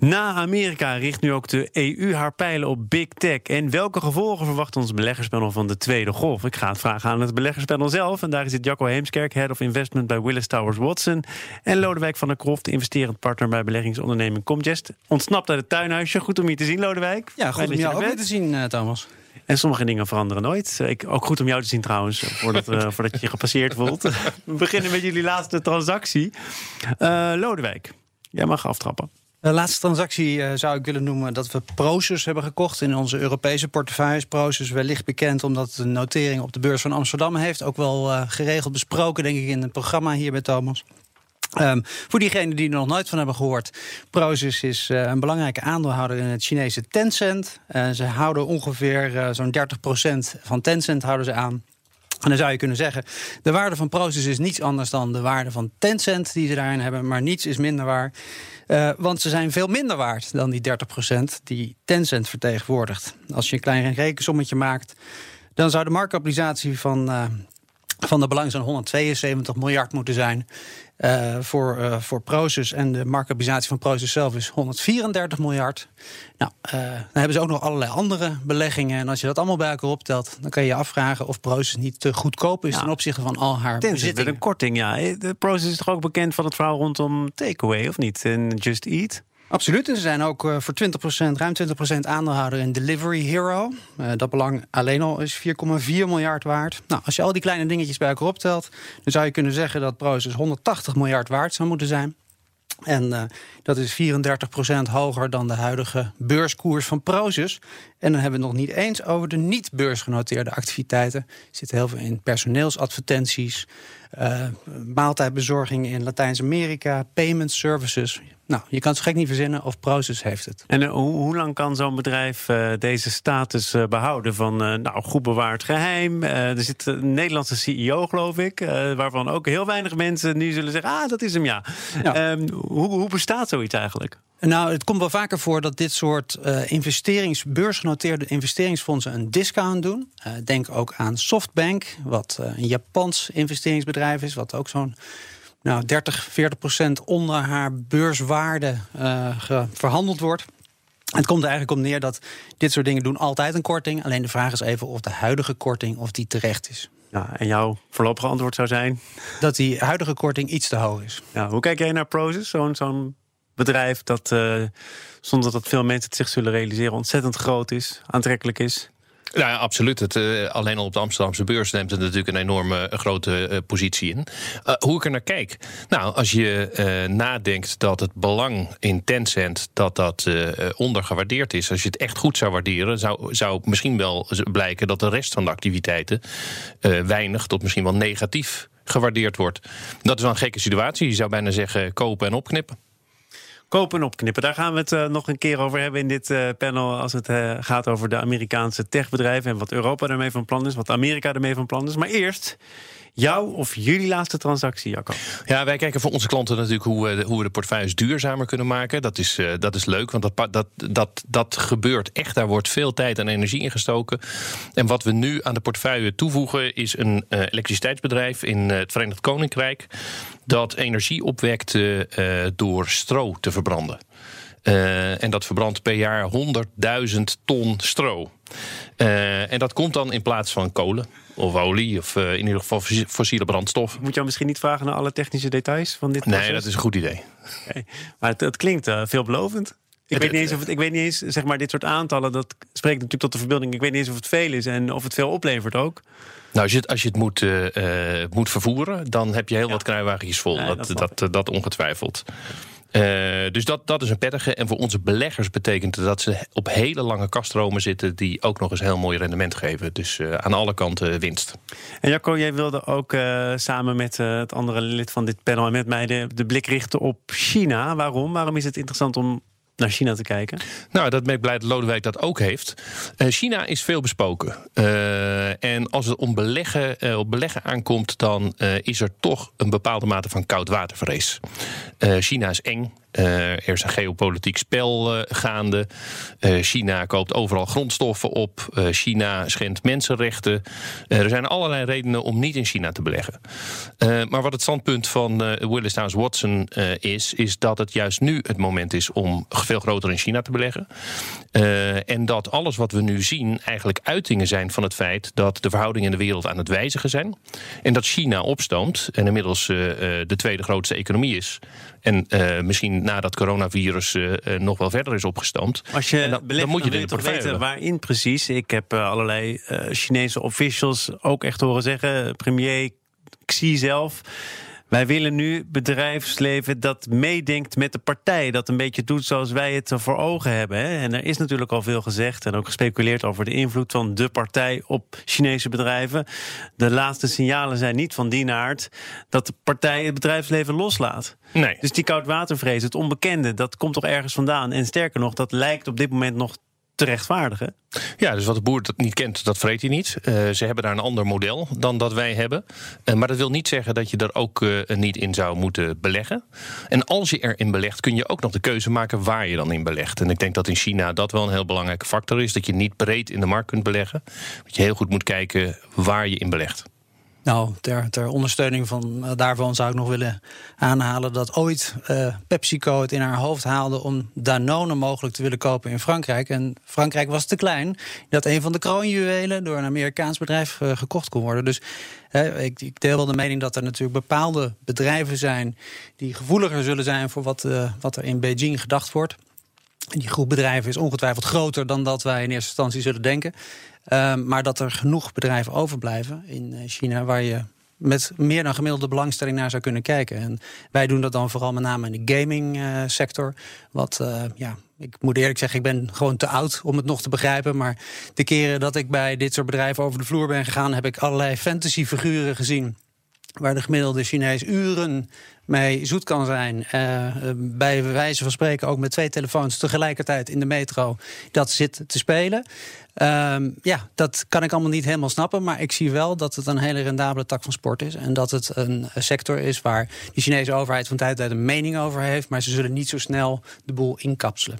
Na Amerika richt nu ook de EU haar pijlen op big tech. En welke gevolgen verwacht ons beleggerspanel van de tweede golf? Ik ga het vragen aan het beleggerspanel zelf. En daar zit Jacco Heemskerk, Head of Investment bij Willis Towers Watson. En Lodewijk van der Kroft, investerend partner bij beleggingsonderneming Comgest. Ontsnapt uit het tuinhuisje. Goed om je te zien, Lodewijk. Ja, goed om jou ook weer te zien, uh, Thomas. En sommige dingen veranderen nooit. Ik, ook goed om jou te zien trouwens, voordat, uh, voordat je je gepasseerd voelt. We beginnen met jullie laatste transactie. Uh, Lodewijk, jij mag aftrappen. De laatste transactie uh, zou ik willen noemen dat we Proces hebben gekocht in onze Europese portefeuilles. Proces wellicht bekend omdat het een notering op de beurs van Amsterdam heeft. Ook wel uh, geregeld besproken, denk ik, in het programma hier bij Thomas. Um, voor diegenen die er nog nooit van hebben gehoord, Proces is uh, een belangrijke aandeelhouder in het Chinese Tencent. ze houden ongeveer zo'n 30% van Tencent houden ze aan. En dan zou je kunnen zeggen, de waarde van Proces is niets anders dan de waarde van Tencent die ze daarin hebben, maar niets is minder waar. Uh, want ze zijn veel minder waard dan die 30% die Tencent vertegenwoordigt. Als je een klein rekensommetje maakt, dan zou de marktkapitalisatie van, uh, van de belang zo'n 172 miljard moeten zijn. Uh, voor, uh, voor Proces. En de marktkapitalisatie van Proces zelf is 134 miljard. Nou, uh, dan hebben ze ook nog allerlei andere beleggingen. En als je dat allemaal bij elkaar optelt, dan kan je je afvragen of Proces niet te goedkoop is ja. ten opzichte van al haar Ten bezittingen. een korting, ja. De Proces is toch ook bekend van het verhaal rondom takeaway, of niet? En Just Eat. Absoluut. En ze zijn ook voor 20%, ruim 20% aandeelhouder in Delivery Hero. Uh, dat belang alleen al is 4,4 miljard waard. Nou, als je al die kleine dingetjes bij elkaar optelt, dan zou je kunnen zeggen dat Proces 180 miljard waard zou moeten zijn. En uh, dat is 34% hoger dan de huidige beurskoers van Proces. En dan hebben we het nog niet eens over de niet-beursgenoteerde activiteiten. Er zit heel veel in personeelsadvertenties, uh, maaltijdbezorging in Latijns-Amerika, payment services. Nou, je kan het gek niet verzinnen of Proces heeft het. En uh, hoe, hoe, lang kan zo'n bedrijf uh, deze status behouden van nou, goed bewaard geheim? er zit een Nederlandse CEO, geloof ik, waarvan ook heel weinig mensen nu zullen zeggen: ah, dat is hem ja. ja. Um, hoe, hoe bestaat zoiets eigenlijk? Nou, het komt wel vaker voor dat dit soort uh, investerings, beursgenoteerde investeringsfondsen een discount doen. Uh, denk ook aan Softbank, wat uh, een Japans investeringsbedrijf is, wat ook zo'n nou, 30, 40 procent onder haar beurswaarde verhandeld wordt. Het komt er eigenlijk om neer dat dit soort dingen doen altijd een korting. Alleen de vraag is even of de huidige korting of die terecht is. Ja, en jouw voorlopige antwoord zou zijn? Dat die huidige korting iets te hoog is. Ja, hoe kijk jij naar Proces, zo'n zo'n bedrijf dat, uh, zonder dat veel mensen het zich zullen realiseren, ontzettend groot is, aantrekkelijk is? Ja, absoluut. Het, uh, alleen al op de Amsterdamse beurs neemt het natuurlijk een enorme uh, grote uh, positie in. hoe ik er naar kijk? Nou, als je nadenkt dat het belang in Tencent dat dat ondergewaardeerd is, als je het echt goed zou waarderen, zou, zou misschien wel blijken dat de rest van de activiteiten weinig tot misschien wel negatief gewaardeerd wordt. Dat is wel een gekke situatie. Je zou bijna zeggen kopen en opknippen. Kopen en opknippen. Daar gaan we het uh, nog een keer over hebben in dit uh, panel. Als het uh, gaat over de Amerikaanse techbedrijven. En wat Europa daarmee van plan is. Wat Amerika ermee van plan is. Maar eerst jouw of jullie laatste transactie, Jacco? Ja, wij kijken voor onze klanten natuurlijk hoe we, hoe we de portefeuilles duurzamer kunnen maken. Dat is, uh, dat is leuk, want dat, dat, dat, dat gebeurt echt. Daar wordt veel tijd en energie in gestoken. En wat we nu aan de portefeuille toevoegen is een uh, elektriciteitsbedrijf in het Verenigd Koninkrijk. dat energie opwekt door stro te verbranden. Uh, en dat verbrandt per jaar 100.000 ton stro. Uh, en dat komt dan in plaats van kolen of olie of uh, in ieder geval fossiele brandstof. Moet je misschien niet vragen naar alle technische details van dit proces? Nee, dat is een goed idee. Okay. Maar het, het klinkt veelbelovend. Ik weet, niet eens of het, ik weet niet eens, zeg maar, dit soort aantallen, dat spreekt natuurlijk tot de verbeelding. Ik weet niet eens of het veel is en of het veel oplevert ook. Nou, als je het, als je het moet, uh, moet vervoeren, dan heb je heel ja. wat kruiwagentjes vol. Dat, dat, dat, dat, ongetwijfeld. Uh, dus dat, dat is een prettige. En voor onze beleggers betekent het dat ze op hele lange kaststromen zitten... die ook nog eens heel mooi rendement geven. Dus uh, aan alle kanten winst. En Jacco, jij wilde ook uh, samen met het andere lid van dit panel... en met mij de blik richten op China. Waarom? Waarom is het interessant om naar China te kijken? Nou, dat ben blij dat Lodewijk dat ook heeft. Uh, China is veel besproken. Uh, en als het om beleggen, uh, op beleggen aankomt, dan is er toch een bepaalde mate van koudwatervrees. China is eng. Uh, er is een geopolitiek spel uh, gaande. Uh, China koopt overal grondstoffen op. China schendt mensenrechten. er zijn allerlei redenen om niet in China te beleggen. maar wat het standpunt van Willis Towers Watson is, is dat het juist nu het moment is om veel groter in China te beleggen. en dat alles wat we nu zien eigenlijk uitingen zijn van het feit dat de verhoudingen in de wereld aan het wijzigen zijn. En dat China opstoomt en inmiddels de tweede grootste economie is. En misschien nadat coronavirus uh, nog wel verder is opgestampt. Als je dan, dan, moet je dit toch weten waarin precies. Ik heb uh, allerlei Chinese officials ook echt horen zeggen, premier Xi zelf. Wij willen nu bedrijfsleven dat meedenkt met de partij. Dat een beetje doet zoals wij het voor ogen hebben. Hè? En er is natuurlijk al veel gezegd en ook gespeculeerd over de invloed van de partij op Chinese bedrijven. De laatste signalen zijn niet van die aard dat de partij het bedrijfsleven loslaat. Nee. Dus die koudwatervrees, het onbekende, dat komt toch ergens vandaan. En sterker nog, dat lijkt op dit moment nog te rechtvaardigen. Ja, dus wat de boer dat niet kent, dat vreet hij niet. Uh, ze hebben daar een ander model dan dat wij hebben. Uh, maar dat wil niet zeggen dat je er ook uh, niet in zou moeten beleggen. En als je erin belegt, kun je ook nog de keuze maken waar je dan in belegt. En ik denk dat in China dat wel een heel belangrijke factor is. Dat je niet breed in de markt kunt beleggen. Dat je heel goed moet kijken waar je in belegt. Nou, ter, ter ondersteuning van, uh, daarvan zou ik nog willen aanhalen dat ooit uh, PepsiCo het in haar hoofd haalde om Danone mogelijk te willen kopen in Frankrijk. En Frankrijk was te klein dat een van de kroonjuwelen door een Amerikaans bedrijf uh, gekocht kon worden. Dus ik, ik, deel wel de mening dat er natuurlijk bepaalde bedrijven zijn die gevoeliger zullen zijn voor wat, wat er in Beijing gedacht wordt. Die groep bedrijven is ongetwijfeld groter dan dat wij in eerste instantie zullen denken. Um, maar dat er genoeg bedrijven overblijven in eh, China waar je met meer dan gemiddelde belangstelling naar zou kunnen kijken. En wij doen dat dan vooral met name in de gaming uh, sector. Wat, uh, ja, ik moet eerlijk zeggen, ik ben gewoon te oud om het nog te begrijpen. Maar de keren dat ik bij dit soort bedrijven over de vloer ben gegaan, heb ik allerlei fantasyfiguren gezien. Waar de gemiddelde Chinees uren mee zoet kan zijn. Uh, bij wijze van spreken ook met twee telefoons tegelijkertijd in de metro. Dat zit te spelen. Um, ja, dat kan ik allemaal niet helemaal snappen. Maar ik zie wel dat het een hele rendabele tak van sport is. En dat het een sector is waar de Chinese overheid van tijd tot tijd een mening over heeft. Maar ze zullen niet zo snel de boel inkapselen.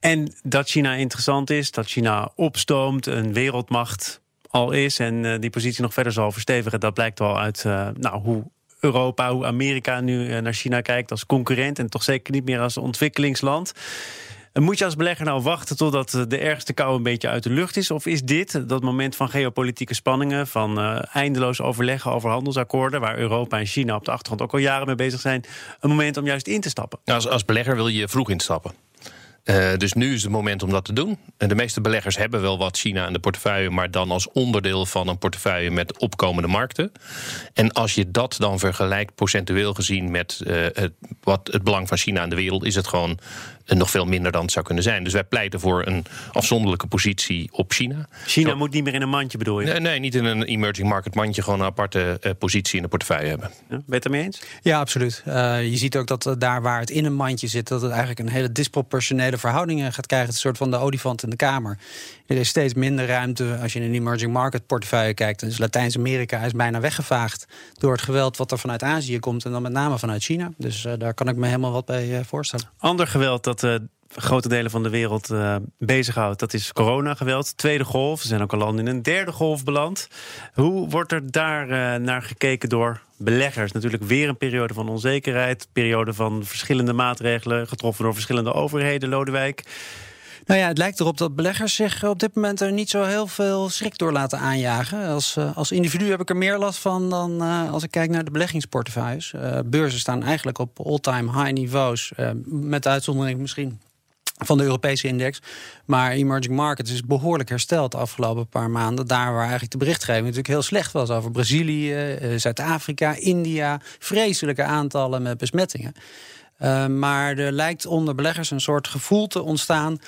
En dat China interessant is, dat China opstoomt, een wereldmacht al is en uh, die positie nog verder zal verstevigen, dat blijkt wel uit uh, nou, hoe Europa, hoe Amerika nu uh, naar China kijkt als concurrent en toch zeker niet meer als ontwikkelingsland. Moet je als belegger nou wachten totdat de ergste kou een beetje uit de lucht is? Of is dit dat moment van geopolitieke spanningen, van eindeloos overleggen over handelsakkoorden, waar Europa en China op de achtergrond ook al jaren mee bezig zijn, een moment om juist in te stappen? Als, als belegger wil je vroeg instappen. Uh, dus nu is het moment om dat te doen. En de meeste beleggers hebben wel wat China in de portefeuille, maar dan als onderdeel van een portefeuille met opkomende markten. En als je dat dan vergelijkt, procentueel gezien, met het, wat het belang van China in de wereld, is het gewoon nog veel minder dan het zou kunnen zijn. Dus wij pleiten voor een afzonderlijke positie op China. China Zo, moet niet meer in een mandje, bedoel je? Nee, nee, niet in een emerging market mandje, gewoon een aparte uh, positie in de portefeuille hebben. Ja, ben je het ermee eens? Ja, absoluut. Uh, je ziet ook dat uh, daar waar het in een mandje zit, dat het eigenlijk een hele disproportionele verhoudingen gaat krijgen. Het is een soort van de olifant in de kamer. Er is steeds minder ruimte als je in een emerging market portefeuille kijkt. Dus Latijns-Amerika is bijna weggevaagd door het geweld wat er vanuit Azië komt en dan met name vanuit China. Dus daar kan ik me helemaal wat bij voorstellen. Ander geweld dat uh, grote delen van de wereld bezighoudt, dat is coronageweld. Tweede golf, we zijn ook al landen in een derde golf beland. Hoe wordt er daar naar gekeken door beleggers? Natuurlijk weer een periode van onzekerheid, periode van verschillende maatregelen, getroffen door verschillende overheden, Lodewijk. Nou ja, het lijkt erop dat beleggers zich op dit moment er niet zo heel veel schrik door laten aanjagen. Als, uh, als individu heb ik er meer last van dan uh, als ik kijk naar de beleggingsportefeuilles. Uh, beurzen staan eigenlijk op all-time high niveaus. met uitzondering misschien van de Europese index. Maar emerging markets is behoorlijk hersteld de afgelopen paar maanden. Daar waar eigenlijk de berichtgeving natuurlijk heel slecht was over Brazilië, Zuid-Afrika, India. Vreselijke aantallen met besmettingen. Uh, maar er lijkt onder beleggers een soort gevoel te ontstaan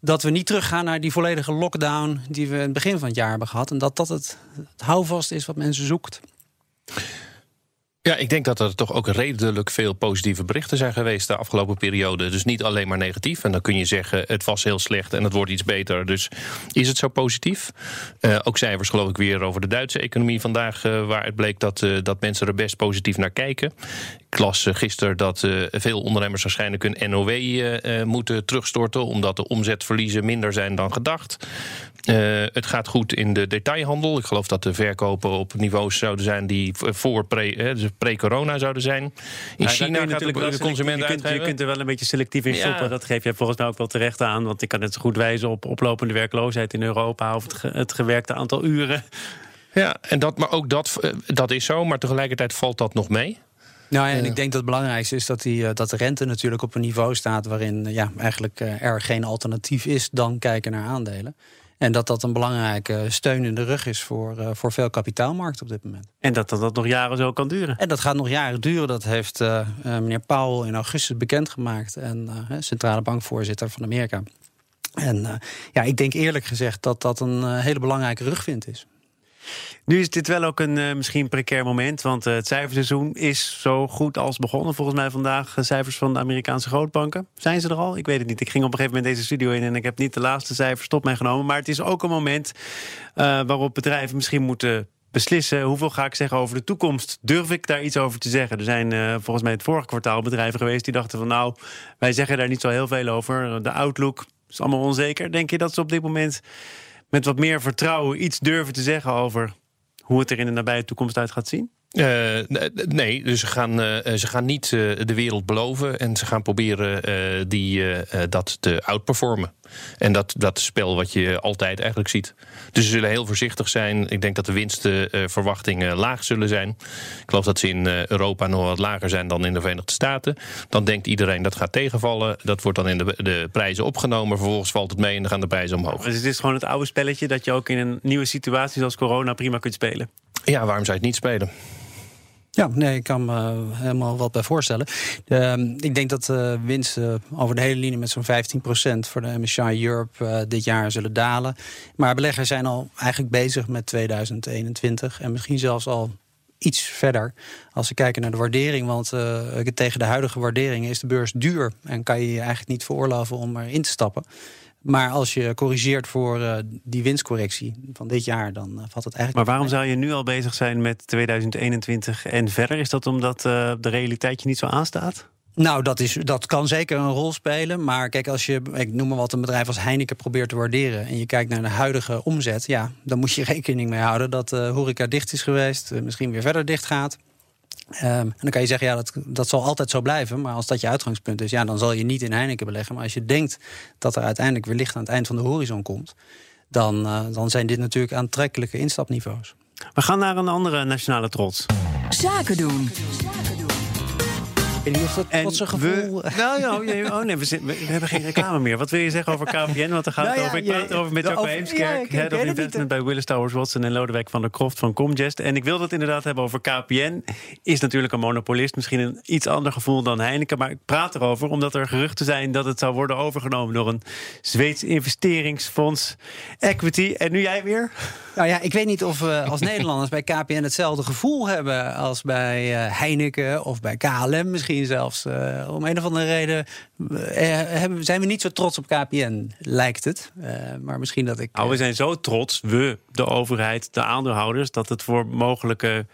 dat we niet teruggaan naar die volledige lockdown die we in het begin van het jaar hebben gehad. En dat dat het, het houvast is wat mensen zoekt. Ja, ik denk dat er toch ook redelijk veel positieve berichten zijn geweest de afgelopen periode. Dus niet alleen maar negatief. En dan kun je zeggen, het was heel slecht en het wordt iets beter. Dus is het zo positief? Uh, ook cijfers geloof ik weer over de Duitse economie vandaag... Uh, waar het bleek dat, dat mensen er best positief naar kijken. Ik las gisteren dat veel ondernemers waarschijnlijk hun NOW moeten terugstorten... omdat de omzetverliezen minder zijn dan gedacht. Het gaat goed in de detailhandel. Ik geloof dat de verkopen op niveaus zouden zijn die voor pre, dus pre-corona zouden zijn. In ja, China gaat natuurlijk de, de consument je kunt, je kunt er wel een beetje selectief in stoppen. Ja. Dat geef je volgens mij ook wel terecht aan. Want ik kan het zo goed wijzen op oplopende werkloosheid in Europa... of het, ge, het gewerkte aantal uren. Ja, en dat, maar ook dat, dat is zo. Maar tegelijkertijd valt dat nog mee. Nou ja, en ik denk dat het belangrijkste is dat, die, dat de rente natuurlijk op een niveau staat waarin ja, eigenlijk er geen alternatief is dan kijken naar aandelen. En dat dat een belangrijke steun in de rug is voor, uh, voor veel kapitaalmarkten op dit moment. En dat, dat dat nog jaren zo kan duren. En dat gaat nog jaren duren. Dat heeft uh, uh, meneer Powell in augustus bekendgemaakt. En centrale bankvoorzitter van Amerika. En ja, ik denk eerlijk gezegd dat dat een hele belangrijke rugvind is. Nu is dit wel ook een uh, misschien precair moment, want uh, het cijferseizoen is zo goed als begonnen. Volgens mij vandaag uh, cijfers van de Amerikaanse grootbanken. Zijn ze er al? Ik weet het niet. Ik ging op een gegeven moment deze studio in en ik heb niet de laatste cijfers tot mij genomen. Maar het is ook een moment waarop bedrijven misschien moeten beslissen hoeveel ga ik zeggen over de toekomst. Durf ik daar iets over te zeggen? Er zijn volgens mij het vorige kwartaal bedrijven geweest die dachten van nou, wij zeggen daar niet zo heel veel over. De outlook is allemaal onzeker. Denk je dat ze op dit moment met wat meer vertrouwen iets durven te zeggen over hoe het er in de nabije toekomst uit gaat zien? Uh, nee, dus ze gaan, uh, ze gaan niet uh, de wereld beloven en ze gaan proberen die, dat te outperformen. En dat, dat spel wat je altijd eigenlijk ziet. Dus ze zullen heel voorzichtig zijn. Ik denk dat de winstverwachtingen laag zullen zijn. Ik geloof dat ze in Europa nog wat lager zijn dan in de Verenigde Staten. Dan denkt iedereen dat gaat tegenvallen. Dat wordt dan in de, de prijzen opgenomen. Vervolgens valt het mee en dan gaan de prijzen omhoog. Dus het is gewoon het oude spelletje dat je ook in een nieuwe situatie zoals corona prima kunt spelen. Ja, waarom zou je het niet spelen? Ja, nee, ik kan me helemaal wat bij voorstellen. Uh, ik denk dat de uh, winsten over de hele linie met zo'n 15% voor de MSCI Europe dit jaar zullen dalen. Maar beleggers zijn al eigenlijk bezig met 2021 en misschien zelfs al iets verder als we kijken naar de waardering. Want tegen de huidige waardering is de beurs duur en kan je je eigenlijk niet veroorloven om erin te stappen. Maar als je corrigeert voor uh, die winstcorrectie van dit jaar, dan uh, valt het eigenlijk. Maar waarom zou je nu al bezig zijn met 2021 en verder? Is dat omdat uh, de realiteit je niet zo aanstaat? Nou, dat, is, dat kan zeker een rol spelen. Maar kijk, als je, ik noem maar wat, een bedrijf als Heineken probeert te waarderen. en je kijkt naar de huidige omzet. ja, dan moet je rekening mee houden dat de horeca dicht is geweest. misschien weer verder dicht gaat. Um, en dan kan je zeggen, ja, dat, dat zal altijd zo blijven. Maar als dat je uitgangspunt is, ja, dan zal je niet in Heineken beleggen. Maar als je denkt dat er uiteindelijk weer licht aan het eind van de horizon komt, dan, uh, dan zijn dit natuurlijk aantrekkelijke instapniveaus. We gaan naar een andere nationale trots. Zaken doen. Ik weet niet of dat trotse gevoel... We, nou ja, oh nee, we, zit, we, hebben geen reclame meer. Wat wil je zeggen over KPN? Want daar gaat Nou het over. Ik praat erover met over- Heemskerk, Head of Investment niet. bij Willis Towers Watson en Lodewijk van der Kroft van Comgest. En ik wil het inderdaad hebben over KPN. Is natuurlijk een monopolist, misschien een iets ander gevoel dan Heineken. Maar ik praat erover omdat er geruchten zijn dat het zou worden overgenomen door een Zweeds investeringsfonds Equity. En nu jij weer? Nou ja, ik weet niet of we als Nederlanders bij KPN hetzelfde gevoel hebben als bij eh, Heineken of bij KLM misschien zelfs. Eh, om een of andere reden eh, hebben, zijn we niet zo trots op KPN, lijkt het. Eh, maar misschien dat ik. Nou, we zijn zo trots, we, de overheid, de aandeelhouders, dat het voor mogelijke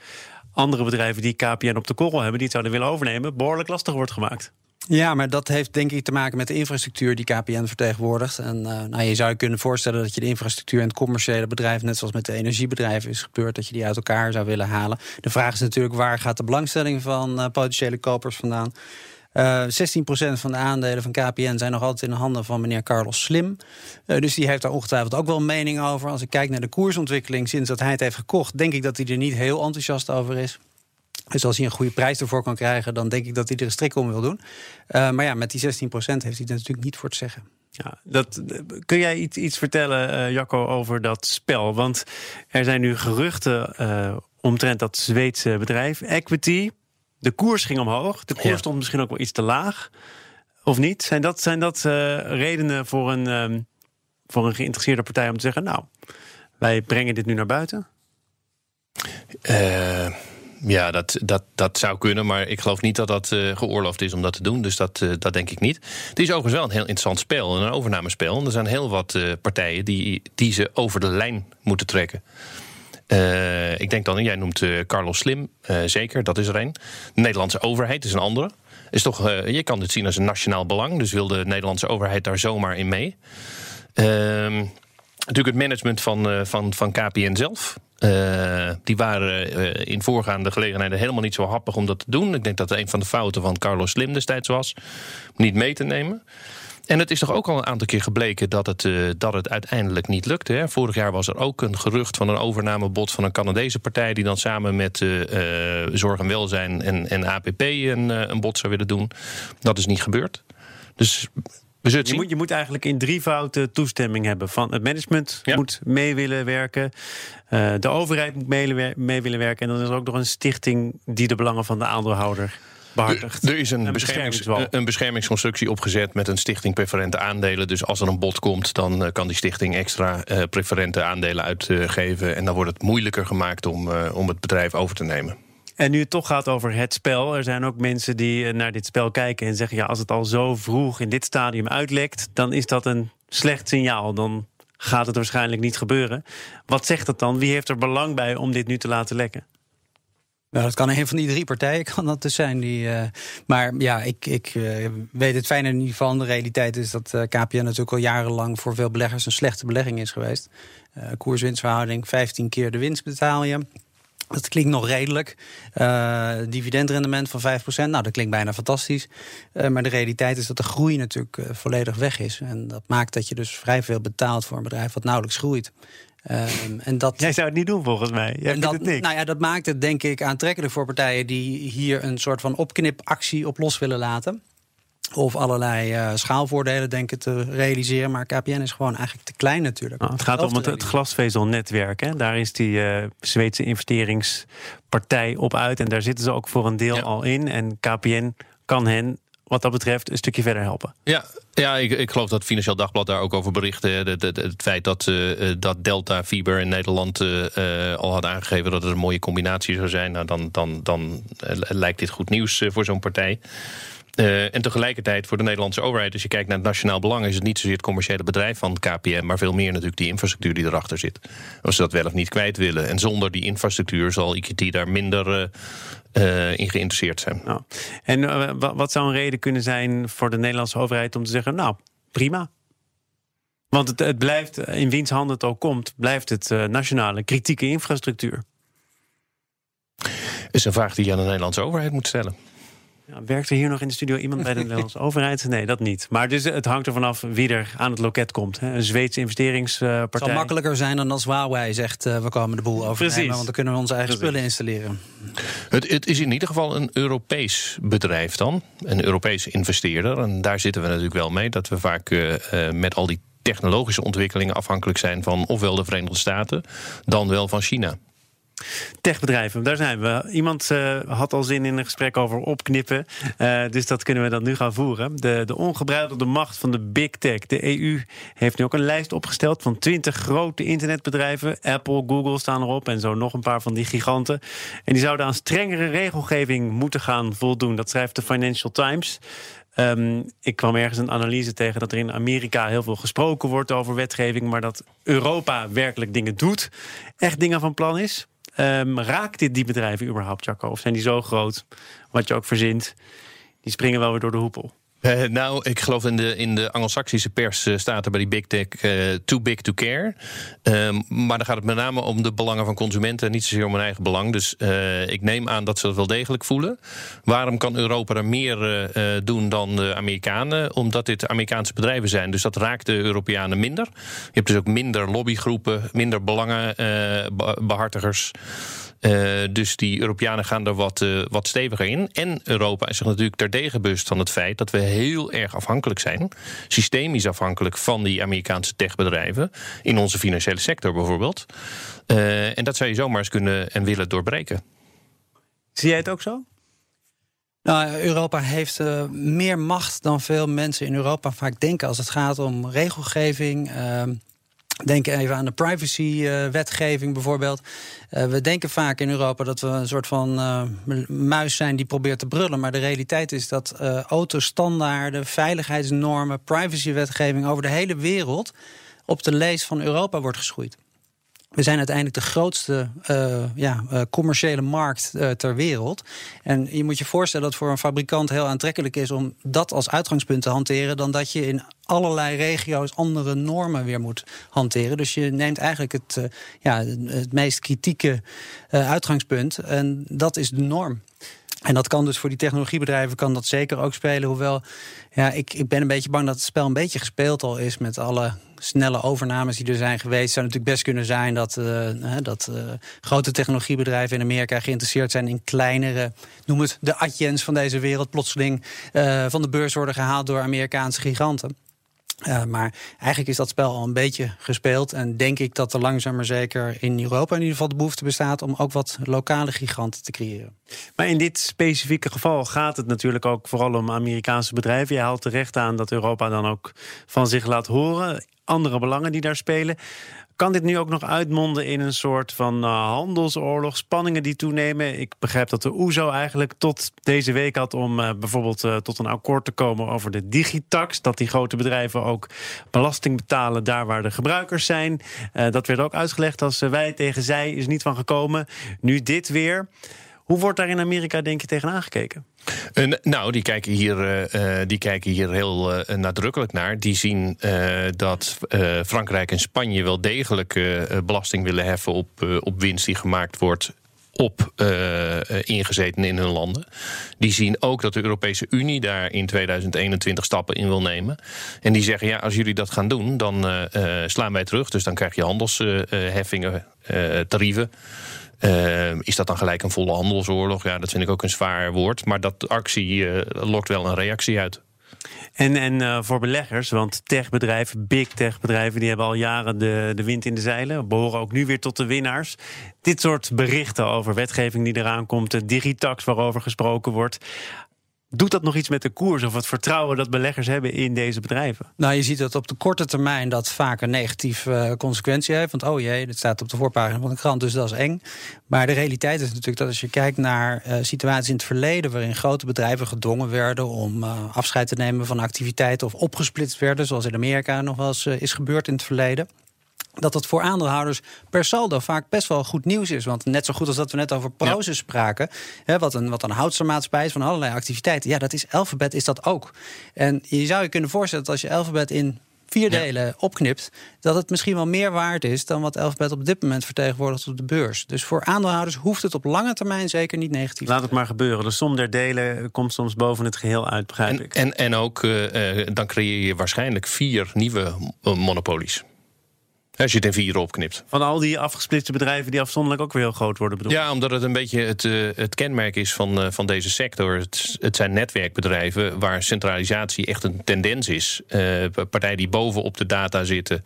andere bedrijven die KPN op de korrel hebben, die het zouden willen overnemen, behoorlijk lastig wordt gemaakt. Ja, maar dat heeft denk ik te maken met de infrastructuur die KPN vertegenwoordigt. En uh, nou, je zou je kunnen voorstellen dat je de infrastructuur en het commerciële bedrijf, net zoals met de energiebedrijven is gebeurd, dat je die uit elkaar zou willen halen. De vraag is natuurlijk waar gaat de belangstelling van uh, potentiële kopers vandaan? Uh, 16% van de aandelen van KPN zijn nog altijd in de handen van meneer Carlos Slim. Dus die heeft daar ongetwijfeld ook wel een mening over. Als ik kijk naar de koersontwikkeling sinds dat hij het heeft gekocht, denk ik dat hij er niet heel enthousiast over is. Dus als hij een goede prijs ervoor kan krijgen, dan denk ik dat hij er een strik om wil doen. Uh, maar ja, met die 16% heeft hij er natuurlijk niet voor te zeggen. Ja, dat, kun jij iets, iets vertellen, uh, Jacco, over dat spel? Want er zijn nu geruchten uh, omtrent dat Zweedse bedrijf, Equity. De koers ging omhoog. De koers ja. stond misschien ook wel iets te laag. Of niet? Zijn dat, zijn dat uh, redenen voor een, um, voor een geïnteresseerde partij om te zeggen: Nou, wij brengen dit nu naar buiten? Uh, Ja, dat, dat, dat zou kunnen, maar ik geloof niet dat dat uh, geoorloofd is om dat te doen. Dus dat, uh, dat denk ik niet. Het is overigens wel een heel interessant spel, een overnamespel. En er zijn heel wat uh, partijen die, die ze over de lijn moeten trekken. ik denk dan, jij noemt Carlos Slim, zeker, dat is er een. De Nederlandse overheid is een andere. Is toch, je kan dit zien als een nationaal belang, dus wil de Nederlandse overheid daar zomaar in mee. Ehm, natuurlijk het management van, van, van KPN zelf. Uh, die waren uh, in voorgaande gelegenheden helemaal niet zo happig om dat te doen. Ik denk dat het een van de fouten van Carlos Slim destijds was. Om niet mee te nemen. En het is toch ook al een aantal keer gebleken dat het, dat het uiteindelijk niet lukte. Hè? Vorig jaar was er ook een gerucht van een overnamebod van een Canadese partij... die dan samen met Zorg en Welzijn en, en APP een, een bod zou willen doen. Dat is niet gebeurd. Dus je moet, je moet eigenlijk in drie fouten toestemming hebben. Van het management moet mee willen werken. Uh, de overheid moet mee, mee, willen werken. En dan is er ook nog een stichting die de belangen van de aandeelhouder behartigt. Er, is een, beschermings, een beschermingsconstructie opgezet met een stichting preferente aandelen. Dus als er een bod komt, dan uh, kan die stichting extra uh, preferente aandelen uitgeven. en dan wordt het moeilijker gemaakt om, om het bedrijf over te nemen. En nu het toch gaat over het spel, er zijn ook mensen die eh, naar dit spel kijken en zeggen: ja, als het al zo vroeg in dit stadium uitlekt, dan is dat een slecht signaal. Dan gaat het waarschijnlijk niet gebeuren. Wat zegt dat dan? Wie heeft er belang bij om dit nu te laten lekken? Nou, dat kan een van die drie partijen kan dat dus zijn. Die, uh, maar ja, ik, ik uh, weet het fijne niet van. De realiteit is dat KPN natuurlijk al jarenlang voor veel beleggers een slechte belegging is geweest. koerswinstverhouding, 15 keer de winst betaal je. Dat klinkt nog redelijk. Uh, dividendrendement van 5%, nou dat klinkt bijna fantastisch. Uh, maar de realiteit is dat de groei natuurlijk uh, volledig weg is. En dat maakt dat je dus vrij veel betaalt voor een bedrijf wat nauwelijks groeit. Um, en dat, Jij zou het niet doen volgens mij. Jij en dat, het niks. Nou ja, dat maakt het denk ik aantrekkelijk voor partijen die hier een soort van opknipactie op los willen laten. Of allerlei uh, schaalvoordelen denken te realiseren. Maar KPN is gewoon eigenlijk te klein natuurlijk. Nou, het gaat om het, het, glasvezelnetwerk. Hè? Daar is die uh, Zweedse investeringspartij op uit. En daar zitten ze ook voor een deel al in. En KPN kan hen wat dat betreft een stukje verder helpen. Ja, ja ik, ik geloof dat Financieel Dagblad daar ook over berichtte. Het, feit dat, uh, dat Delta Fiber in Nederland uh, al had aangegeven dat het een mooie combinatie zou zijn. Nou, dan, dan, dan lijkt dit goed nieuws voor zo'n partij. Uh, en tegelijkertijd voor de Nederlandse overheid, als je kijkt naar het nationaal belang, is het niet zozeer het commerciële bedrijf van KPM, maar veel meer natuurlijk die infrastructuur die erachter zit. Als ze dat wel of niet kwijt willen. En zonder die infrastructuur zal IKT daar minder uh, uh, in geïnteresseerd zijn. Nou, en wat zou een reden kunnen zijn voor de Nederlandse overheid om te zeggen: Nou, prima. Want het, het blijft, in wiens handen het ook komt, blijft het nationale kritieke infrastructuur. Is een vraag die je aan de Nederlandse overheid moet stellen. Ja, werkt er hier nog in de studio iemand bij de Nederlandse overheid? Nee, dat niet. Maar dus het hangt er vanaf wie er aan het loket komt. Een Zweedse investeringspartij. Het zal makkelijker zijn dan als Huawei zegt... Uh, we komen de boel overnemen, want dan kunnen we onze eigen spullen installeren. Het, het, is in ieder geval een Europees bedrijf dan. Een Europese investeerder. En daar zitten we natuurlijk wel mee. Dat we vaak uh, met al die technologische ontwikkelingen afhankelijk zijn van ofwel de Verenigde Staten... dan wel van China. Techbedrijven, daar zijn we. Iemand uh, had al zin in een gesprek over opknippen. Uh, dus dat kunnen we dan nu gaan voeren. De, de macht van de big tech. De EU heeft nu ook een lijst opgesteld van 20 grote internetbedrijven. Apple, Google staan erop en zo nog een paar van die giganten. En die zouden aan strengere regelgeving moeten gaan voldoen. Dat schrijft de Financial Times. Um, ik kwam ergens een analyse tegen dat er in Amerika heel veel gesproken wordt over wetgeving, maar dat Europa werkelijk dingen doet, echt dingen van plan is. Um, raakt dit die bedrijven überhaupt, Jacco? Of zijn die zo groot, wat je ook verzint, die springen wel weer door de hoepel? Uh, nou, ik geloof in de, in de Anglo-Saxische pers uh, staat er bij die big tech uh, too big to care. Um, maar dan gaat het met name om de belangen van consumenten, niet zozeer om hun eigen belang. Dus ik neem aan dat ze dat wel degelijk voelen. Waarom kan Europa er meer doen dan de Amerikanen? Omdat dit Amerikaanse bedrijven zijn. Dus dat raakt de Europeanen minder. Je hebt dus ook minder lobbygroepen, minder belangenbehartigers. Uh, dus die Europeanen gaan er wat, uh, wat steviger in. En Europa is zich natuurlijk terdege bewust van het feit dat we heel erg afhankelijk zijn, systemisch afhankelijk van die Amerikaanse techbedrijven, in onze financiële sector bijvoorbeeld. Uh, en dat zou je zomaar eens kunnen en willen doorbreken. Zie jij het ook zo? Nou, Europa heeft uh, meer macht dan veel mensen in Europa vaak denken als het gaat om regelgeving. Uh, Denk even aan de privacy-wetgeving bijvoorbeeld. Uh, we denken vaak in Europa dat we een soort van uh, muis zijn die probeert te brullen. Maar de realiteit is dat uh, autostandaarden, veiligheidsnormen, privacy-wetgeving over de hele wereld op de lees van Europa wordt geschoeid. We zijn uiteindelijk de grootste uh, ja, uh, commerciële markt uh, ter wereld. En je moet je voorstellen dat voor een fabrikant heel aantrekkelijk is om dat als uitgangspunt te hanteren, dan dat je in allerlei regio's andere normen weer moet hanteren. Dus je neemt eigenlijk het, ja, het meest kritieke uitgangspunt. En dat is de norm. En dat kan dus voor die technologiebedrijven kan dat zeker ook spelen. Hoewel, ja, ik, ik ben een beetje bang dat het spel een beetje gespeeld al is met alle snelle overnames die er zijn geweest. Zou natuurlijk best kunnen zijn dat, uh, dat uh, grote technologiebedrijven in Amerika geïnteresseerd zijn in kleinere, noem het de Adjens van deze wereld, plotseling uh, van de beurs worden gehaald door Amerikaanse giganten. Uh, maar eigenlijk is dat spel al een beetje gespeeld. En denk ik dat er langzaam maar zeker in Europa in ieder geval de behoefte bestaat om ook wat lokale giganten te creëren. Maar in dit specifieke geval gaat het natuurlijk ook vooral om Amerikaanse bedrijven. Je haalt terecht aan dat Europa dan ook van zich laat horen. Andere belangen die daar spelen. Kan dit nu ook nog uitmonden in een soort van uh, handelsoorlog, spanningen die toenemen? Ik begrijp dat de OESO eigenlijk tot deze week had om uh, bijvoorbeeld uh, tot een akkoord te komen over de digitax. Dat die grote bedrijven ook belasting betalen daar waar de gebruikers zijn. dat werd ook uitgelegd als wij tegen zij is niet van gekomen. Nu dit weer. Hoe wordt daar in Amerika, denk je, tegenaan gekeken? Uh, nou, die kijken hier, uh, die kijken hier heel uh, nadrukkelijk naar. Die zien dat Frankrijk en Spanje wel degelijk belasting willen heffen op, op winst die gemaakt wordt op ingezeten in hun landen. Die zien ook dat de Europese Unie daar in 2021 stappen in wil nemen. En die zeggen: ja, als jullie dat gaan doen, dan slaan wij terug. Dus dan krijg je handelsheffingen, tarieven. Uh, is dat dan gelijk een volle handelsoorlog? Ja, dat vind ik ook een zwaar woord. Maar dat actie uh, lokt wel een reactie uit. En, en uh, voor beleggers, want techbedrijven, big techbedrijven, die hebben al jaren de, de wind in de zeilen. Behoren ook nu weer tot de winnaars. Dit soort berichten over wetgeving die eraan komt, de digitax waarover gesproken wordt. Doet dat nog iets met de koers of het vertrouwen dat beleggers hebben in deze bedrijven? Nou, je ziet dat op de korte termijn dat vaak een negatieve uh, consequentie heeft. Want oh jee, dit staat op de voorpagina van de krant, dus dat is eng. Maar de realiteit is natuurlijk dat als je kijkt naar uh, situaties in het verleden... waarin grote bedrijven gedwongen werden om uh, afscheid te nemen van activiteiten... of opgesplitst werden, zoals in Amerika nog wel eens is gebeurd in het verleden dat het voor aandeelhouders per saldo vaak best wel goed nieuws is. Want net zo goed als dat we net over ja. spraken... Hè, wat, een, wat een houtstermaatschappij is van allerlei activiteiten... ja, dat is Alphabet is dat ook. En je zou je kunnen voorstellen dat als je Alphabet in vier delen ja. opknipt... dat het misschien wel meer waard is dan wat Alphabet op dit moment vertegenwoordigt op de beurs. Dus voor aandeelhouders hoeft het op lange termijn zeker niet negatief Laat het maar gebeuren. De som der delen komt soms boven het geheel uit, begrijp en, ik. En, en ook, uh, dan creëer je waarschijnlijk vier nieuwe monopolies. Als je het in vier opknipt. Van al die afgesplitste bedrijven die afzonderlijk ook weer heel groot worden bedoeld. Ja, omdat het een beetje het, uh, het kenmerk is van, uh, van deze sector. Het, het, zijn netwerkbedrijven waar centralisatie echt een tendens is. Uh, partijen die bovenop de data zitten,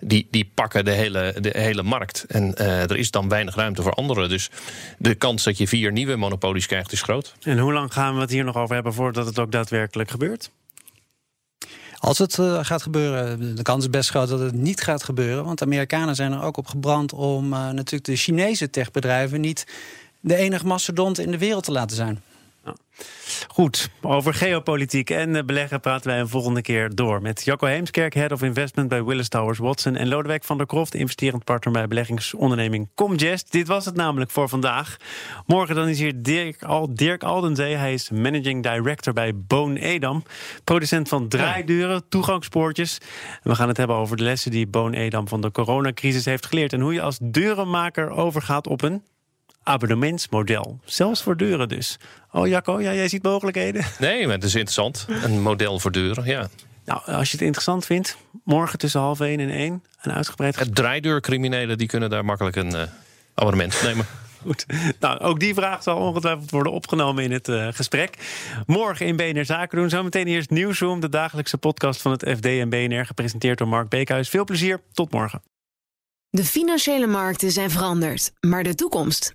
die, die pakken de hele, de hele markt. En er is dan weinig ruimte voor anderen. Dus de kans dat je vier nieuwe monopolies krijgt is groot. En hoe lang gaan we het hier nog over hebben voordat het ook daadwerkelijk gebeurt? Als het uh, gaat gebeuren, de kans is best groot dat het niet gaat gebeuren. Want de Amerikanen zijn er ook op gebrand om uh, natuurlijk de Chinese techbedrijven niet de enige mastodont in de wereld te laten zijn. Goed, over geopolitiek en beleggen praten wij een volgende keer door. Met Jacco Heemskerk, Head of Investment bij Willis Towers Watson... en Lodewijk van der Kroft, investerend partner bij beleggingsonderneming Comgest. Dit was het namelijk voor vandaag. Morgen dan is hier Dirk, Al Dirk Aldenzee. Hij is Managing Director bij Boon Edam. Producent van draaideuren, toegangspoortjes. We gaan het hebben over de lessen die Boon Edam van de coronacrisis heeft geleerd... en hoe je als deurenmaker overgaat op een abonnementsmodel. Zelfs voor deuren dus. Oh Jacco, ja, jij ziet mogelijkheden. Nee, maar het is interessant. Een model voor deuren, ja. Nou, als je het interessant vindt, morgen tussen half één en één een uitgebreid gesprek. Draaideurcriminelen die kunnen daar makkelijk een uh, abonnement nemen. Goed. Nou, ook die vraag zal ongetwijfeld worden opgenomen in het uh, gesprek. Morgen in BNR Zaken doen. Zometeen eerst Nieuwsroom, de dagelijkse podcast van het FD en BNR, gepresenteerd door Mark Beekhuis. Veel plezier, tot morgen. De financiële markten zijn veranderd, maar de toekomst,